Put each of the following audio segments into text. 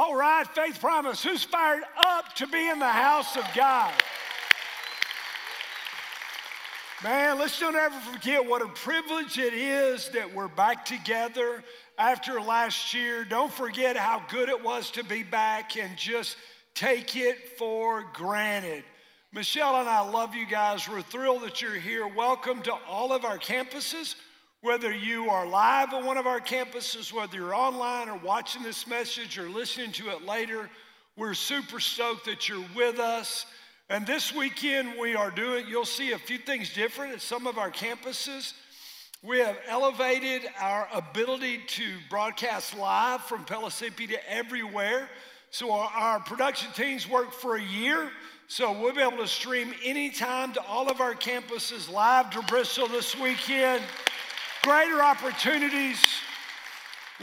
All right, Faith Promise. Who's fired up to be in the house of God? Man, let's don't ever forget what a privilege it is that we're back together after last year. Don't forget how good it was to be back and just take it for granted. Michelle and I love you guys. We're thrilled that you're here. Welcome to all of our campuses. Whether you are live on one of our campuses, whether you're online or watching this message or listening to it later, we're super stoked that you're with us. And this weekend, we are doing, you'll see a few things different at some of our campuses. We have elevated our ability to broadcast live from Pellissippi to everywhere. So our, our, production teams work for a year. So we'll be able to stream anytime to all of our campuses live to Bristol this weekend. Greater opportunities.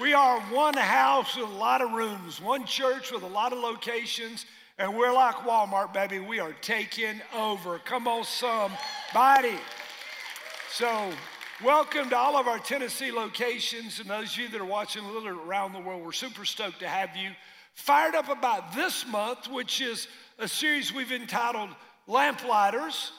We are one house with a lot of rooms, one church with a lot of locations. And we're like Walmart, baby. We are taking over. Come on, somebody. So, welcome to all of our Tennessee locations. And those of you that are watching a little around the world, we're super stoked to have you. Fired up about this month, which is a series we've entitled Lamplighters.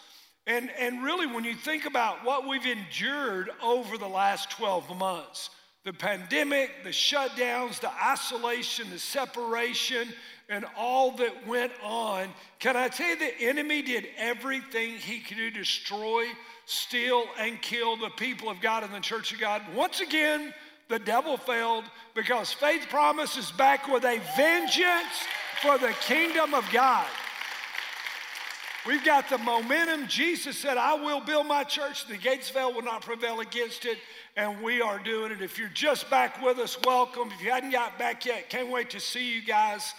And, and really, when you think about what we've endured over the last 12 months, the pandemic, the shutdowns, the isolation, the separation, and all that went on. Can I tell you, the enemy did everything he could to destroy, steal, and kill the people of God and the church of God. Once again, the devil failed because faith promises back with a vengeance for the kingdom of God. We've got the momentum. Jesus said, I will build my church. The gates of hell will not prevail against it. And we are doing it. If you're just back with us, welcome. If you hadn't got back yet, can't wait to see you guys.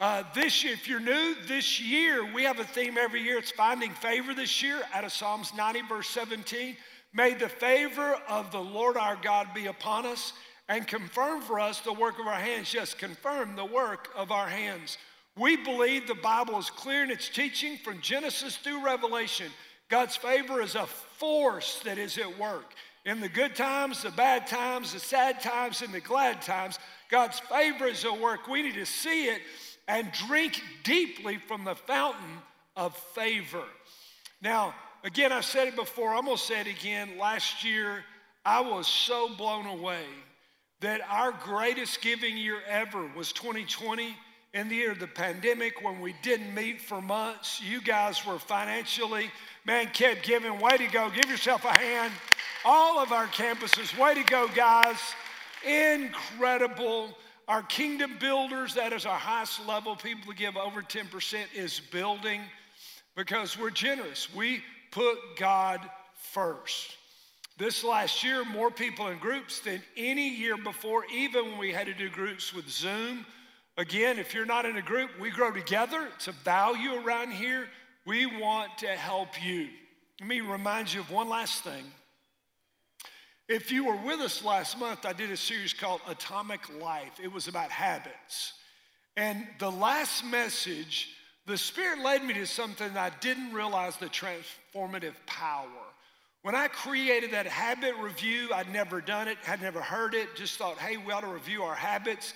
Uh, this year, if you're new, this year we have a theme every year. It's finding favor this year out of Psalms 90, verse 17. May the favor of the Lord our God be upon us and confirm for us the work of our hands. Yes, confirm the work of our hands. We believe the Bible is clear in its teaching from Genesis through Revelation. God's favor is a force that is at work. In the good times, the bad times, the sad times, and the glad times, God's favor is at work. We need to see it and drink deeply from the fountain of favor. Now, again, I've said it before, I'm gonna say it again. Last year, I was so blown away that our greatest giving year ever was 2020. In the year of the pandemic, when we didn't meet for months, you guys were financially, man, kept giving. Way to go. Give yourself a hand. All of our campuses, way to go, guys. Incredible our kingdom builders, that is our highest level, people to give over 10% is building because we're generous. We put God first. This last year, more people in groups than any year before, even when we had to do groups with Zoom. Again, if you're not in a group, we grow together. It's a value around here. We want to help you. Let me remind you of one last thing. If you were with us last month, I did a series called Atomic Life. It was about habits. And the last message, the Spirit led me to something I didn't realize the transformative power. When I created that habit review, I'd never done it, had never heard it, just thought, hey, we ought to review our habits.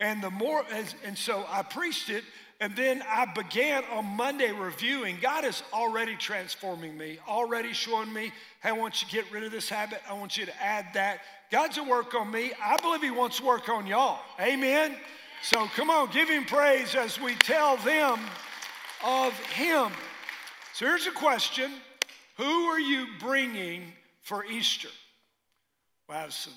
And the more, and so I preached it, and then I began on Monday reviewing. God is already transforming me, already showing me, hey, I want you to get rid of this habit. I want you to add that. God's at work on me. I believe He wants to work on y'all. Amen. So come on, give Him praise as we tell them of Him. So here's a question Who are you bringing for Easter? We'll have some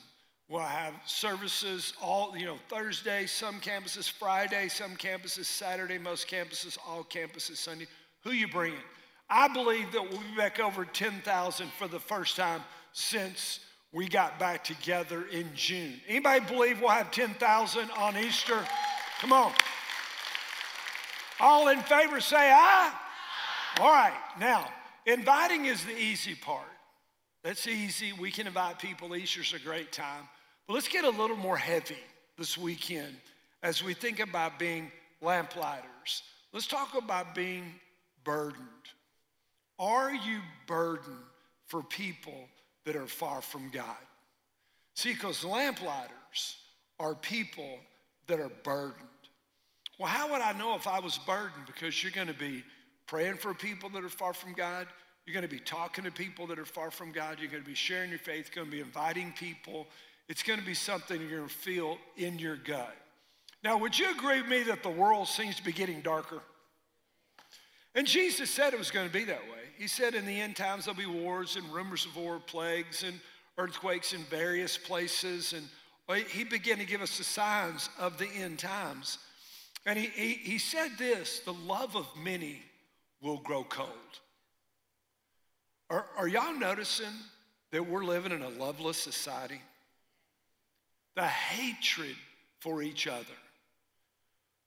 We'll have services all, you know, Thursday, some campuses Friday, some campuses Saturday, most campuses, all campuses Sunday. Who you bringing? I believe that we'll be back over 10,000 for the first time since we got back together in June. Anybody believe we'll have 10,000 on Easter? Come on. All in favor say aye. All right. Now, inviting is the easy part. That's easy. We can invite people. Easter's a great time. But let's get a little more heavy this weekend as we think about being lamplighters. Let's talk about being burdened. Are you burdened for people that are far from God? See, because lamplighters are people that are burdened. Well, how would I know if I was burdened? Because you're going to be praying for people that are far from God. You're going to be talking to people that are far from God. You're going to be sharing your faith. You're going to be inviting people. It's going to be something you're going to feel in your gut. Now, would you agree with me that the world seems to be getting darker? And Jesus said it was going to be that way. He said in the end times there'll be wars and rumors of war, plagues and earthquakes in various places. And uh, he began to give us the signs of the end times. And he, he, he said this the love of many will grow cold. Are, are y'all noticing that we're living in a loveless society? The hatred for each other.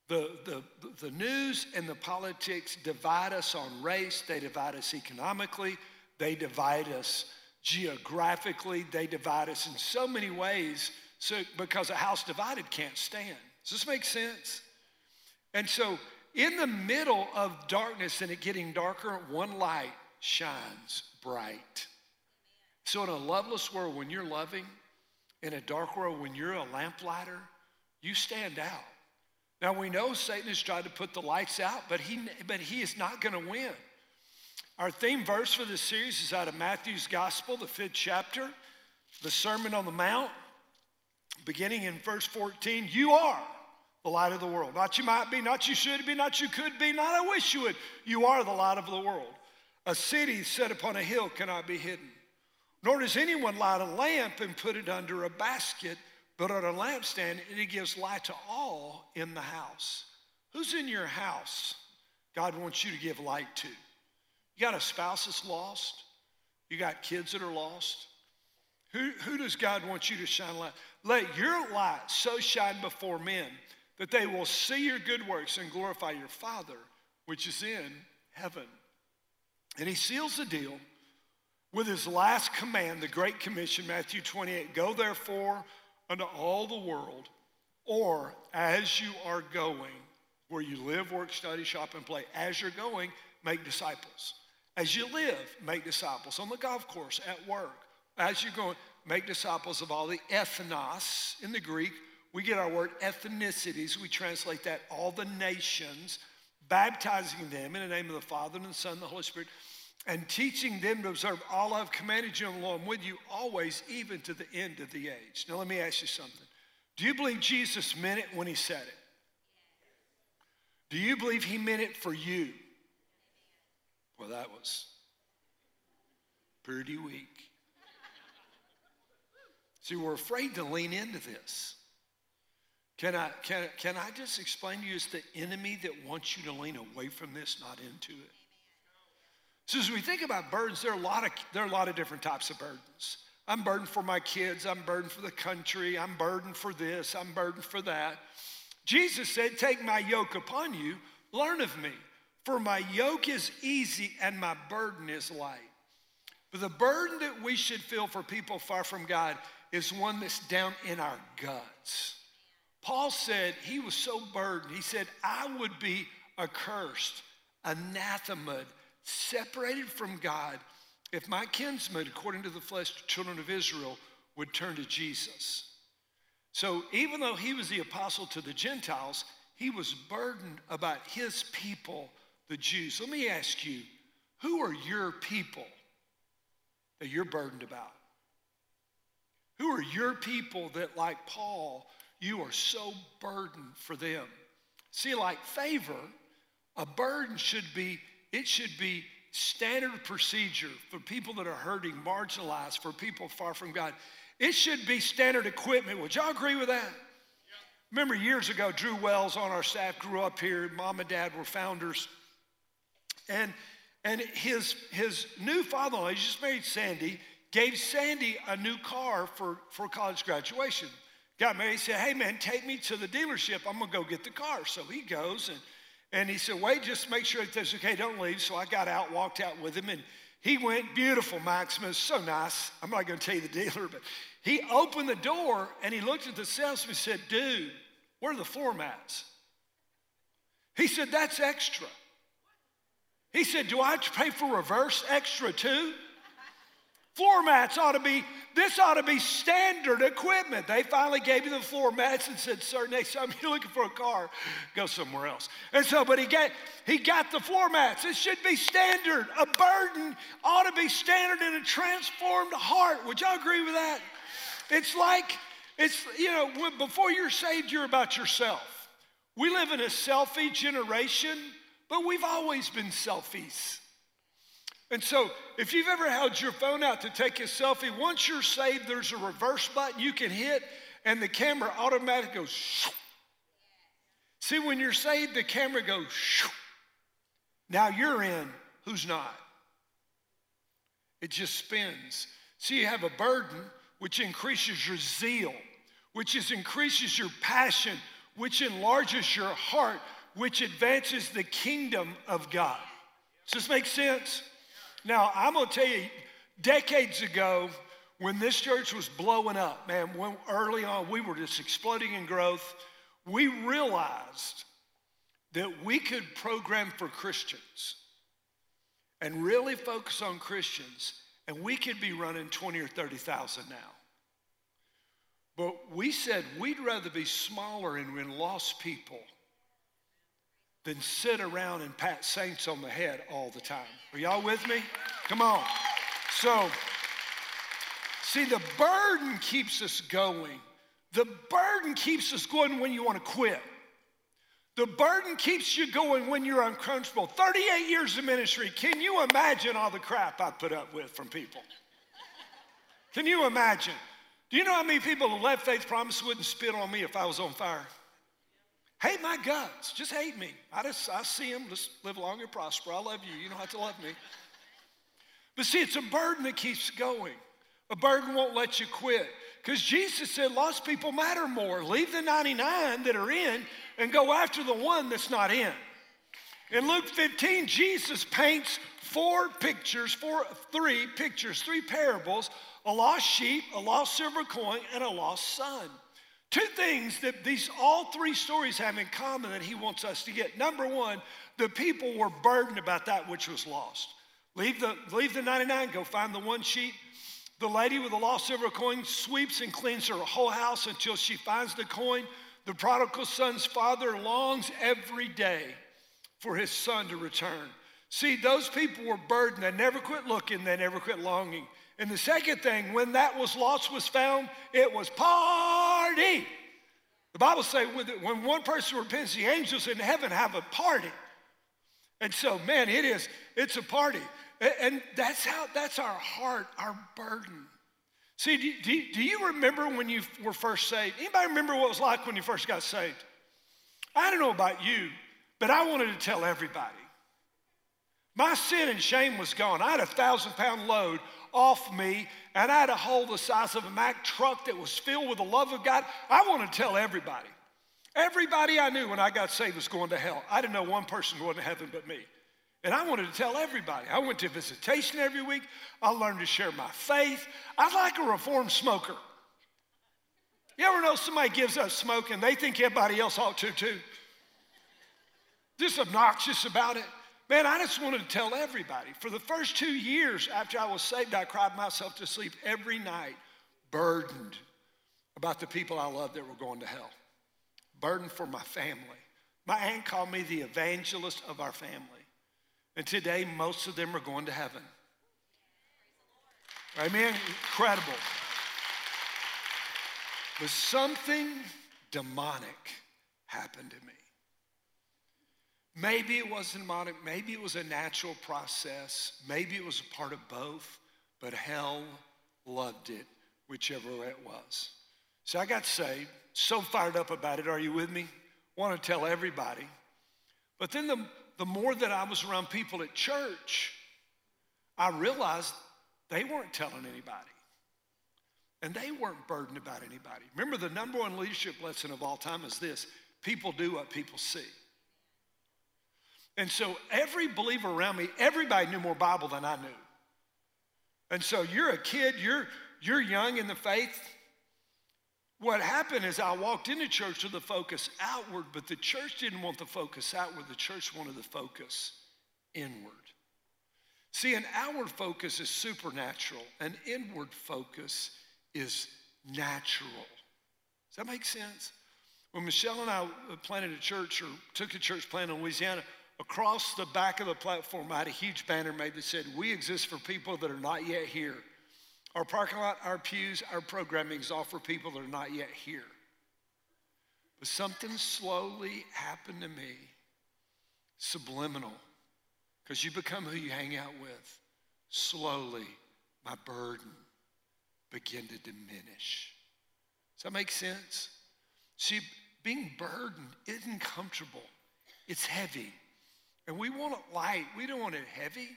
The, the, the news and the politics divide us on race, they divide us economically, they divide us geographically, they divide us in so many ways so, because a house divided can't stand. Does this make sense? And so, in the middle of darkness and it getting darker, one light shines bright. So, in a loveless world, when you're loving, in a dark world, when you're a lamplighter, you stand out. Now, we know Satan has tried to put the lights out, but he, but he is not going to win. Our theme verse for this series is out of Matthew's Gospel, the fifth chapter, the Sermon on the Mount, beginning in verse 14. You are the light of the world. Not you might be, not you should be, not you could be, not I wish you would. You are the light of the world. A city set upon a hill cannot be hidden. Nor does anyone light a lamp and put it under a basket, but on a lampstand, and it gives light to all in the house. Who's in your house? God wants you to give light to. You got a spouse that's lost? You got kids that are lost? Who, who does God want you to shine light? Let your light so shine before men that they will see your good works and glorify your Father which is in heaven. And he seals the deal with his last command, the Great Commission, Matthew 28 Go therefore unto all the world, or as you are going, where you live, work, study, shop, and play, as you're going, make disciples. As you live, make disciples. On the golf course, at work, as you're going, make disciples of all the ethnos in the Greek we get our word ethnicities. We translate that all the nations, baptizing them in the name of the Father and the Son and the Holy Spirit, and teaching them to observe all I've commanded you, and lo, I'm with you always, even to the end of the age. Now, let me ask you something. Do you believe Jesus meant it when he said it? Do you believe he meant it for you? Well, that was pretty weak. See, we're afraid to lean into this. Can I, can, can I just explain to you it's the enemy that wants you to lean away from this, not into it? So as we think about burdens, there are a lot of, there are a lot of different types of burdens. I'm burdened for my kids. I'm burdened for the country. I'm burdened for this. I'm burdened for that. Jesus said, Take my yoke upon you, learn of me, for my yoke is easy and my burden is light. But the burden that we should feel for people far from God is one that's down in our guts. Paul said he was so burdened. He said, I would be accursed, anathema, separated from God if my kinsmen, according to the flesh, children of Israel, would turn to Jesus. So even though he was the apostle to the Gentiles, he was burdened about his people, the Jews. Let me ask you, who are your people that you're burdened about? Who are your people that, like Paul, you are so burdened for them. See, like favor, a burden should be, it should be standard procedure for people that are hurting, marginalized, for people far from God. It should be standard equipment. Would y'all agree with that? Remember years ago, Drew Wells on our staff grew up here. Mom and dad were founders. And, and his, his new father in law, he just married Sandy, gave Sandy a new car for, for college graduation got married. He said, Hey, man, take me to the dealership. I'm going to go get the car. So he goes and, and he said, Wait, just make sure that's okay. Don't leave. So I got out, walked out with him, and he went, Beautiful, Maximus. So nice. I'm not going to tell you the dealer, but he opened the door and he looked at the salesman and said, Dude, where are the floor mats? He said, That's extra. He said, Do I have to pay for reverse extra too? Floor mats ought to be, this ought to be standard equipment. They finally gave me the floor mats and said, sir, next time you're looking for a car, go somewhere else. And so, but he got, he got the floor mats. It should be standard. A burden ought to be standard in a transformed heart. Would y'all agree with that? It's like, it's, you know, before you're saved, you're about yourself. We live in a selfie generation, but we've always been selfies. And so, if you've ever held your phone out to take a selfie, once you're saved, there's a reverse button you can hit, and the camera automatically goes. Shoo. See, when you're saved, the camera goes. Shoo. Now you're in. Who's not? It just spins. See, you have a burden, which increases your zeal, which is increases your passion, which enlarges your heart, which advances the kingdom of God. Does this make sense? Now, I'm going to tell you, decades ago, when this church was blowing up, man, when early on we were just exploding in growth, we realized that we could program for Christians and really focus on Christians, and we could be running 20 or 30,000 now. But we said we'd rather be smaller and win lost people than sit around and pat saints on the head all the time. Are y'all with me? Come on. So, see, the burden keeps us going. The burden keeps us going when you want to quit. The burden keeps you going when you're uncomfortable. 38 years of ministry. Can you imagine all the crap I put up with from people? Can you imagine? Do you know how many people who left Faith Promise wouldn't spit on me if I was on fire? Hate my guts. Just hate me. I just I see them. Just live long and prosper. I love you. You don't have to love me. But see, it's a burden that keeps going. A burden won't let you quit. Because Jesus said lost people matter more. Leave the 99 that are in and go after the one that's not in. In Luke 15, Jesus paints four pictures, four, three pictures, three parables a lost sheep, a lost silver coin, and a lost son. Two things that these all three stories have in common that he wants us to get. Number one, the people were burdened about that which was lost. Leave the, leave the 99, go find the one sheep. The lady with the lost silver coin sweeps and cleans her whole house until she finds the coin. The prodigal son's father longs every day for his son to return. See, those people were burdened. They never quit looking, they never quit longing. And the second thing, when that was lost was found, it was party. The Bible says when one person repents, the angels in heaven have a party. And so, man, it is, it's a party. And that's how, that's our heart, our burden. See, do, do, do you remember when you were first saved? Anybody remember what it was like when you first got saved? I don't know about you, but I wanted to tell everybody. My sin and shame was gone. I had a thousand pound load off me, and I had a hole the size of a Mack truck that was filled with the love of God. I want to tell everybody. Everybody I knew when I got saved was going to hell. I didn't know one person going to heaven but me. And I wanted to tell everybody. I went to visitation every week. I learned to share my faith. I like a reformed smoker. You ever know somebody gives up smoking, they think everybody else ought to too? Just obnoxious about it. Man, I just wanted to tell everybody. For the first two years after I was saved, I cried myself to sleep every night, burdened about the people I loved that were going to hell, burdened for my family. My aunt called me the evangelist of our family. And today, most of them are going to heaven. Amen? Incredible. But something demonic happened to me. Maybe it wasn't demonic, maybe it was a natural process, maybe it was a part of both, but hell loved it, whichever it was. So I got saved, so fired up about it. Are you with me? Want to tell everybody. But then the, the more that I was around people at church, I realized they weren't telling anybody. And they weren't burdened about anybody. Remember, the number one leadership lesson of all time is this people do what people see. And so every believer around me, everybody knew more Bible than I knew. And so you're a kid, you're, you're young in the faith. What happened is I walked into church with the focus outward, but the church didn't want the focus outward. The church wanted the focus inward. See, an outward focus is supernatural, an inward focus is natural. Does that make sense? When Michelle and I planted a church or took a church plant in Louisiana, across the back of the platform, I had a huge banner made that said, We exist for people that are not yet here. Our parking lot, our pews, our programming is all for people that are not yet here. But something slowly happened to me, subliminal, because you become who you hang out with. Slowly, my burden began to diminish. Does that make sense? See, being burdened isn't comfortable, it's heavy. And we want it light, we don't want it heavy.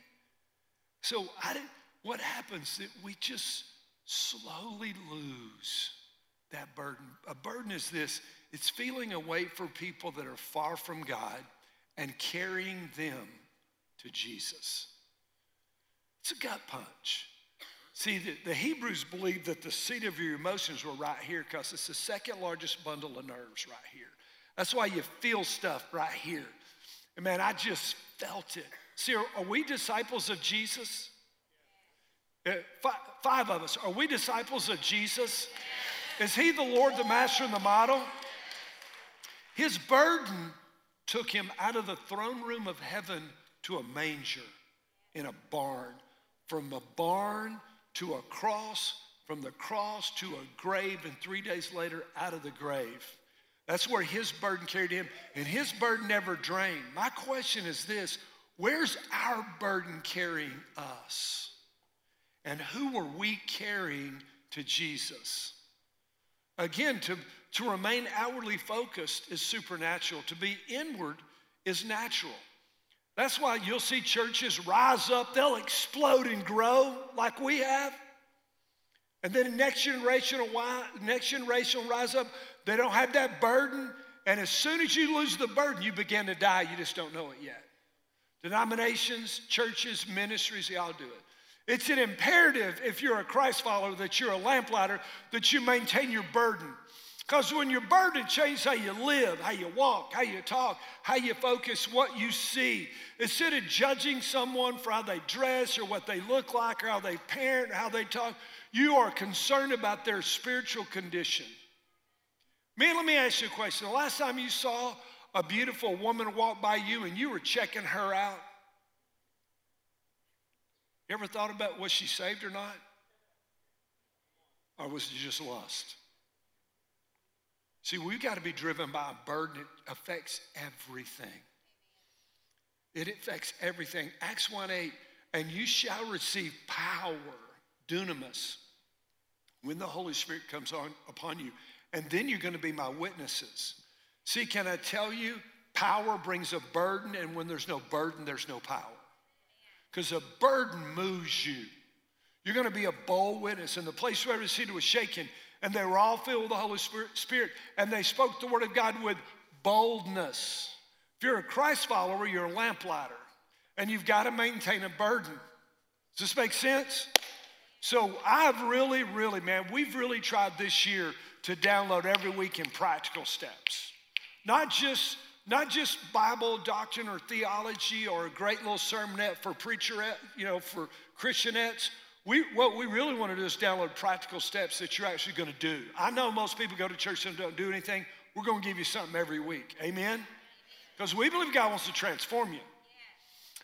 So, I didn't, what happens that we just slowly lose that burden? A burden is this it's feeling a weight for people that are far from God and carrying them to Jesus. It's a gut punch. See, the, the Hebrews believed that the seat of your emotions were right here because it's the second largest bundle of nerves right here. That's why you feel stuff right here. And man, I just felt it. See, are, are we disciples of Jesus? Uh, five, five of us. Are we disciples of Jesus? Is he the Lord, the master, and the model? His burden took him out of the throne room of heaven to a manger in a barn. From a barn to a cross, from the cross to a grave, and three days later, out of the grave. That's where his burden carried him, and his burden never drained. My question is this where's our burden carrying us? And who are we carrying to Jesus? Again, to, to remain outwardly focused is supernatural, to be inward is natural. That's why you'll see churches rise up, they'll explode and grow like we have. And then the next generation next generation will rise up, they don't have that burden. And as soon as you lose the burden, you begin to die. You just don't know it yet. Denominations, churches, ministries, they all do it. It's an imperative if you're a Christ follower that you're a lamplighter, that you maintain your burden. Because when your burden changes how you live, how you walk, how you talk, how you focus, what you see, instead of judging someone for how they dress or what they look like or how they parent or how they talk, you are concerned about their spiritual condition. Man, let me ask you a question. The last time you saw a beautiful woman walk by you and you were checking her out, you ever thought about was she saved or not? Or was it just lust? See, we've got to be driven by a burden. It affects everything. It affects everything. Acts 1 8, and you shall receive power, dunamis, when the Holy Spirit comes on upon you. And then you're going to be my witnesses. See, can I tell you, power brings a burden, and when there's no burden, there's no power because a burden moves you. You're going to be a bold witness. And the place where every seated was shaken, and they were all filled with the Holy Spirit, and they spoke the word of God with boldness. If you're a Christ follower, you're a lamplighter, and you've got to maintain a burden. Does this make sense? So I've really, really, man, we've really tried this year to download every week in practical steps. Not just not just Bible doctrine or theology or a great little sermonette for preacherette, you know, for Christianettes. We, what we really want to do is download practical steps that you're actually going to do. I know most people go to church and don't do anything. We're going to give you something every week. Amen? Because we believe God wants to transform you.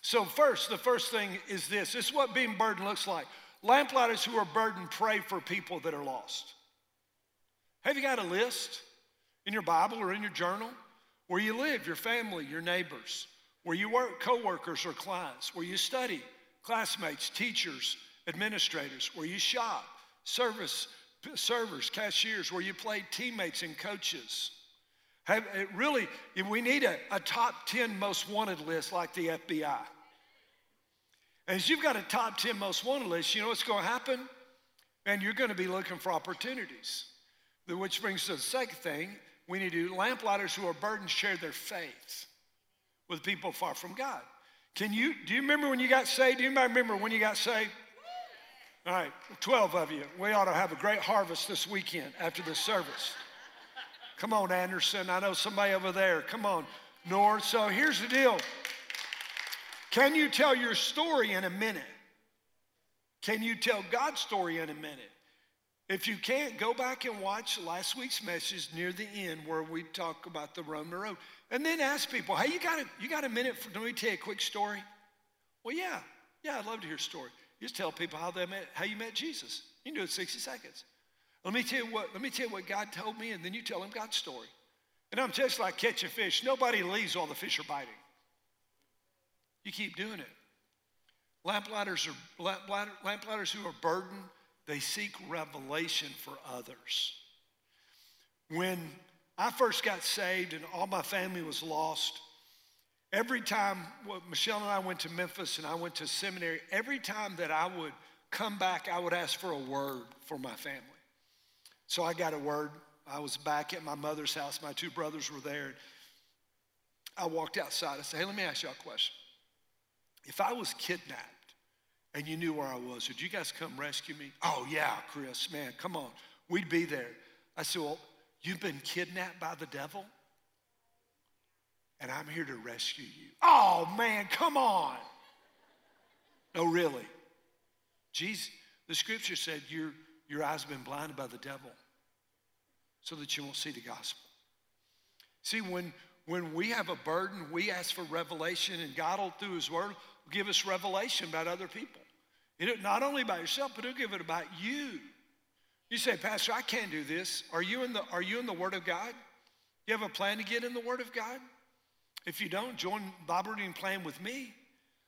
So, first, the first thing is this this is what being burdened looks like. Lamplighters who are burdened pray for people that are lost. Have you got a list in your Bible or in your journal? where you live, your family, your neighbors, where you work, coworkers or clients, where you study, classmates, teachers, administrators, where you shop, service, servers, cashiers, where you play teammates and coaches. Have, really, we need a, a top 10 most wanted list like the FBI. And as you've got a top 10 most wanted list, you know what's going to happen? And you're going to be looking for opportunities. Which brings to the second thing we need to do. Lamplighters who are burdened share their faith with people far from God. Can you, do you remember when you got saved? Do you remember when you got saved? All right, 12 of you. We ought to have a great harvest this weekend after the service. Come on, Anderson. I know somebody over there. Come on, North. So here's the deal. Can you tell your story in a minute? Can you tell God's story in a minute? If you can't, go back and watch last week's message near the end where we talk about the Roman road. And then ask people, hey, you got a, you got a minute for, let me tell you a quick story? Well, yeah, yeah, I'd love to hear a story. You just tell people how they met, how you met Jesus. You can do it in 60 seconds. Let me tell you what, let me tell you what God told me, and then you tell him God's story. And I'm just like catching fish. Nobody leaves while the fish are biting. You keep doing it. Lamplighters are lamplighters who are burdened, they seek revelation for others. When I first got saved and all my family was lost, every time Michelle and I went to Memphis and I went to seminary, every time that I would come back, I would ask for a word for my family. So I got a word. I was back at my mother's house. My two brothers were there. I walked outside. I said, Hey, let me ask y'all a question. If I was kidnapped and you knew where I was, would you guys come rescue me? Oh, yeah, Chris, man, come on. We'd be there. I said, Well, you've been kidnapped by the devil? And I'm here to rescue you. Oh, man, come on. No, really. Jesus, the scripture said, Your, your eyes have been blinded by the devil so that you won't see the gospel. See, when, when we have a burden, we ask for revelation, and God will, through His Word, give us revelation about other people. It, not only about yourself, but He'll give it about you. You say, Pastor, I can't do this. Are you in the, are you in the Word of God? You have a plan to get in the Word of God? If you don't, join Bible reading plan with me.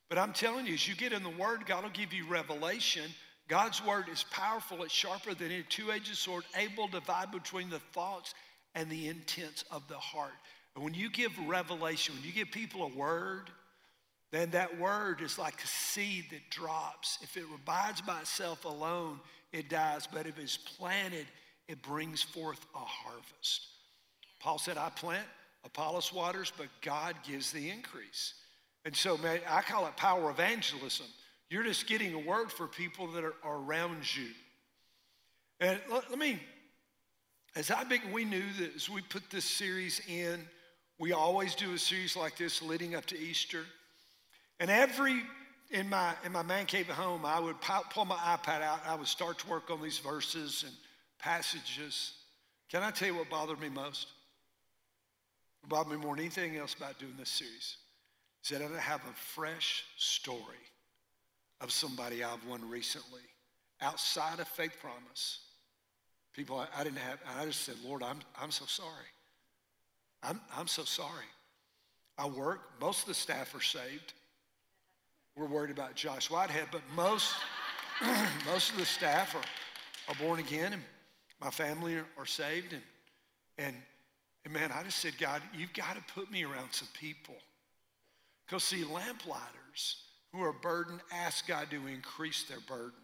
But I'm telling you, as you get in the Word, God will give you revelation. God's Word is powerful, it's sharper than a two edged sword, able to divide between the thoughts and the intents of the heart. And when you give revelation, when you give people a word, then that word is like a seed that drops. If it abides by itself alone, it dies. But if it's planted, it brings forth a harvest. Paul said, I plant, Apollos waters, but God gives the increase. And so, man, I call it power evangelism. You're just getting a word for people that are, around you. And let, let me, as I begin, we knew that as we put this series in, we always do a series like this leading up to Easter. And every in my in my man cave at home, I would pull my iPad out. I would start to work on these verses and passages. Can I tell you what bothered me most? What bothered me more than anything else about doing this series is that I didn't have a fresh story of somebody I've won recently outside of faith promise. People I, I didn't have, I just said, Lord, I'm, I'm so sorry. I'm, I'm so sorry. I work, most of the staff are saved. We're worried about Josh Whitehead, but most, most of the staff are, are born again, and my family are, are saved. And, and, and man, I just said, God, you've got to put me around some people. Because see, lamplighters who are burdened ask God to increase their burden.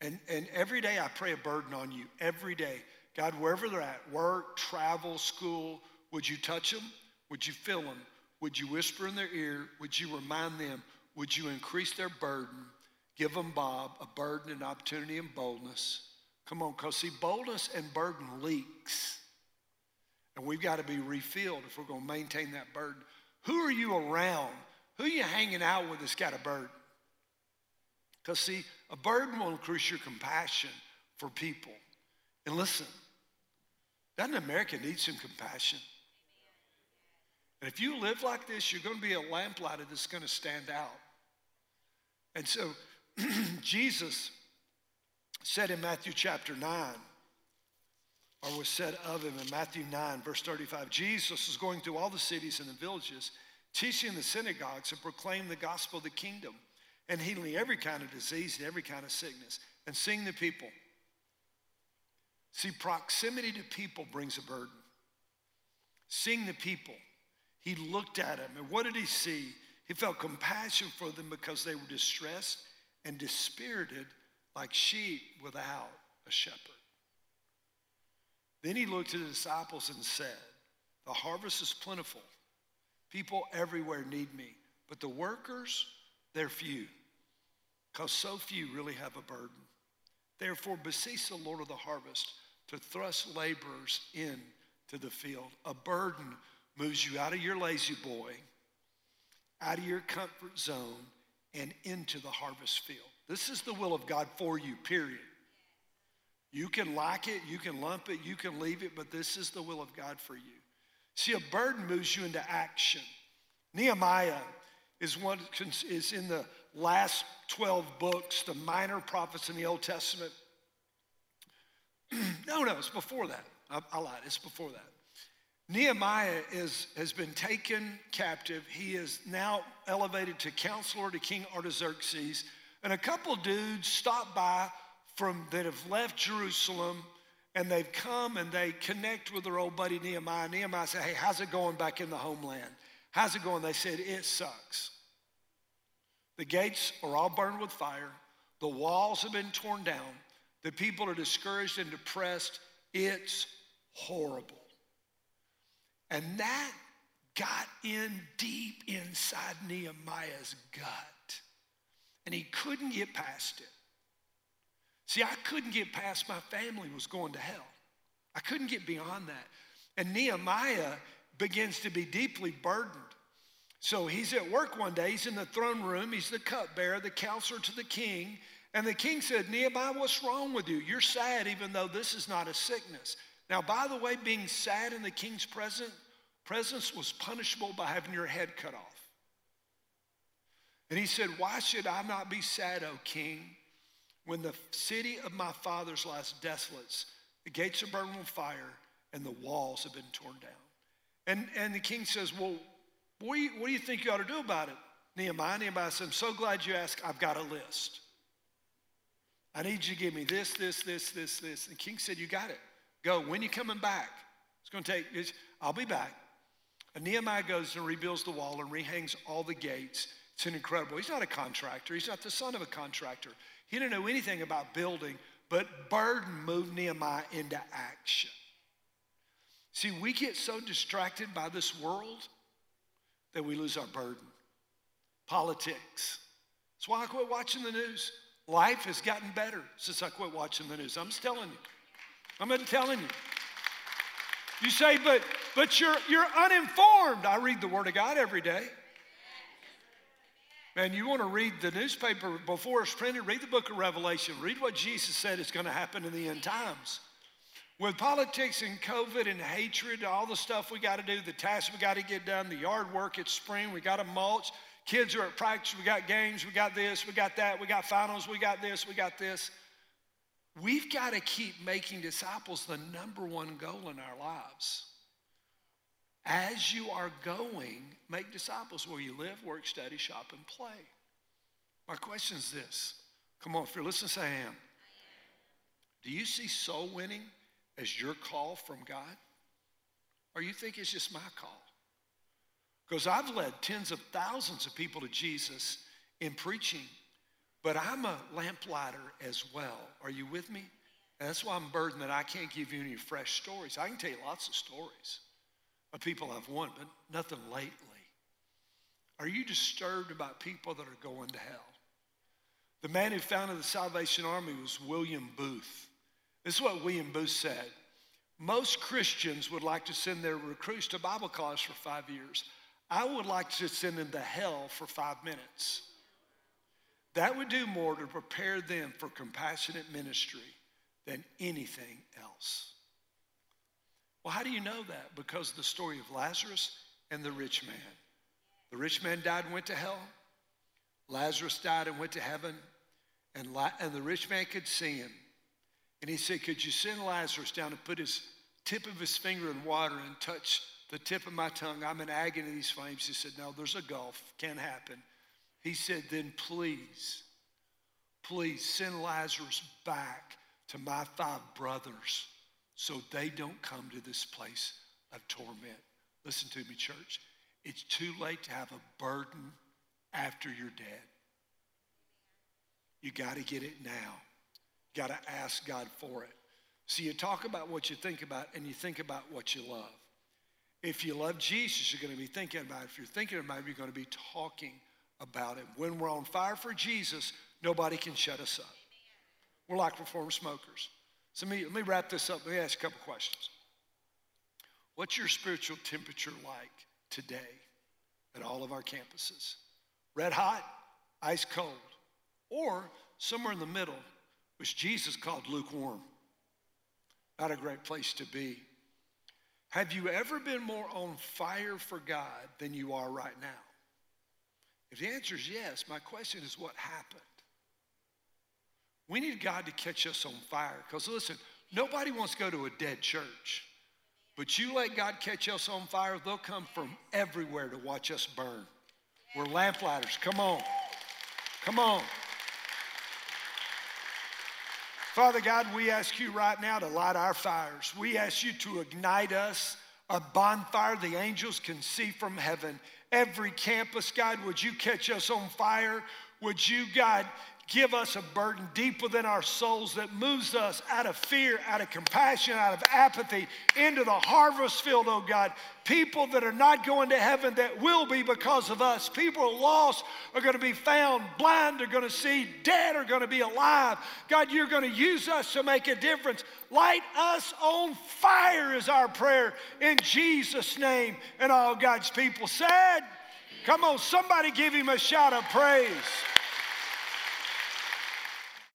And, and every day I pray a burden on you. Every day. God, wherever they're at, work, travel, school, would you touch them? Would you fill them? Would you whisper in their ear? Would you remind them? Would you increase their burden? Give them, Bob, a burden and opportunity and boldness. Come on, because see, boldness and burden leaks. And we've got to be refilled if we're going to maintain that burden. Who are you around? Who are you hanging out with that's got a burden? Because, see, a burden will increase your compassion for people. And listen, doesn't America need some compassion? And if you live like this, you're going to be a lamplighter that's going to stand out. And so Jesus said in Matthew chapter 9, or was said of him in Matthew 9, verse 35, Jesus was going through all the cities and the villages, teaching the synagogues and proclaiming the gospel of the kingdom and healing every kind of disease and every kind of sickness and seeing the people. See, proximity to people brings a burden. Seeing the people he looked at them, and what did he see? He felt compassion for them because they were distressed and dispirited like sheep without a shepherd. Then he looked at the disciples and said, The harvest is plentiful. People everywhere need me, but the workers, they're few, because so few really have a burden. Therefore, beseech the Lord of the harvest to thrust laborers into the field. A burden moves you out of your La-Z-Boy out of your comfort zone and into the harvest field. This is the will of God for you, period. You can like it, you can lump it, you can leave it, but this is the will of God for you. See, a burden moves you into action. Nehemiah is one is in the last 12 books, the minor prophets in the Old Testament. no, no, it's before that. I, I lied, it's before that. Nehemiah is, has been taken captive. He is now elevated to counselor to King Artaxerxes. And a couple dudes stop by from that have left Jerusalem and they've come and they connect with their old buddy Nehemiah. Nehemiah said, Hey, how's it going back in the homeland? How's it going? They said, It sucks. The gates are all burned with fire, the walls have been torn down, the people are discouraged and depressed. It's horrible. And that got in deep inside Nehemiah's gut. And he couldn't get past it. See, I couldn't get past my family was going to hell. I couldn't get beyond that. And Nehemiah begins to be deeply burdened. So he's at work one day, he's in the throne room, he's the cupbearer, the counselor to the king. And the king said, Nehemiah, what's wrong with you? You're sad even though this is not a sickness. Now, by the way, being sad in the king's presence, presence was punishable by having your head cut off. And he said, Why should I not be sad, O king, when the city of my fathers lies desolate, the gates are burned with fire, and the walls have been torn down? And, and the king says, Well, what do, you, what do you think you ought to do about it? Nehemiah, Nehemiah said, I'm so glad you asked. I've got a list. I need you to give me this, this, this, this, this. And the king said, You got it. Go. When you coming back? It's going to take, I'll be back. And Nehemiah goes and rebuilds the wall and rehangs all the gates. It's an incredible. He's not a contractor. He's not the son of a contractor. He didn't know anything about building, but burden moved Nehemiah into action. See, we get so distracted by this world that we lose our burden. Politics. That's why I quit watching the news. Life has gotten better since I quit watching the news. I'm just telling you. I'm not telling you. You say, but but you're you're uninformed. I read the Word of God every day. Man, you want to read the newspaper before it's printed, read the book of Revelation. Read what Jesus said is going to happen in the end times. With politics and COVID and hatred, all the stuff we got to do, the tasks we got to get done, the yard work, it's spring, we got to mulch. Kids are at practice, we got games, we got this, we got that, we got finals, we got this, we got this. We've got to keep making disciples the number one goal in our lives. As you are going, make disciples where you live, work, study, shop, and play. My question is this. Come on, if you're listening, say I am. Do you see soul winning as your call from God? Or you think it's just my call? Because I've led tens of thousands of people to Jesus in preaching but I'm a lamplighter as well. Are you with me? And that's why I'm burdened that I can't give you any fresh stories. I can tell you lots of stories of people I've won, but nothing lately. Are you disturbed about people that are going to hell? The man who founded the Salvation Army was William Booth. This is what William Booth said. Most Christians would like to send their recruits to Bible college for five years. I would like to send them to hell for five minutes. That would do more to prepare them for compassionate ministry than anything else. Well, how do you know that? Because the story of Lazarus and the rich man. The rich man died and went to hell. Lazarus died and went to heaven. And, La- and the rich man could see him. And he said, Could you send Lazarus down and put his tip of his finger in water and touch the tip of my tongue? I'm in agony these flames. He said, No, there's a gulf. Can't happen. He said, Then please, please send Lazarus back to my five brothers so they don't come to this place of torment. Listen to me, church. It's too late to have a burden after you're dead. You got to get it now. You got to ask God for it. So you talk about what you think about and you think about what you love. If you love Jesus, you're going to be thinking about it. If you're thinking about it, you're going to be talking about it. When we're on fire for Jesus, nobody can shut us up. We're like reformed smokers. So let me, let me wrap this up. Let me ask a couple questions. What's your spiritual temperature like today? at all of our campuses. Red hot, ice cold, or somewhere in the middle, which Jesus called lukewarm. Not a great place to be. Have you ever been more on fire for God than you are right now? If the answer is yes, my question is what happened? We need God to catch us on fire. Because listen, nobody wants to go to a dead church. But you let God catch us on fire, they'll come from everywhere to watch us burn. We're lamplighters. Come on. Come on. Father God, we ask you right now to light our fires. We ask you to ignite us a bonfire the angels can see from heaven. Every campus, God, would you catch us on fire? Would you, God, give us a burden deep within our souls that moves us out of fear, out of compassion, out of apathy into the harvest field, oh God. People that are not going to heaven that will be because of us. People lost are going to be found, blind are going to see, dead are going to be alive. God, you're going to use us to make a difference. Light us on fire is our prayer in Jesus' name. And all God's people said, Come on, somebody give him a shout of praise.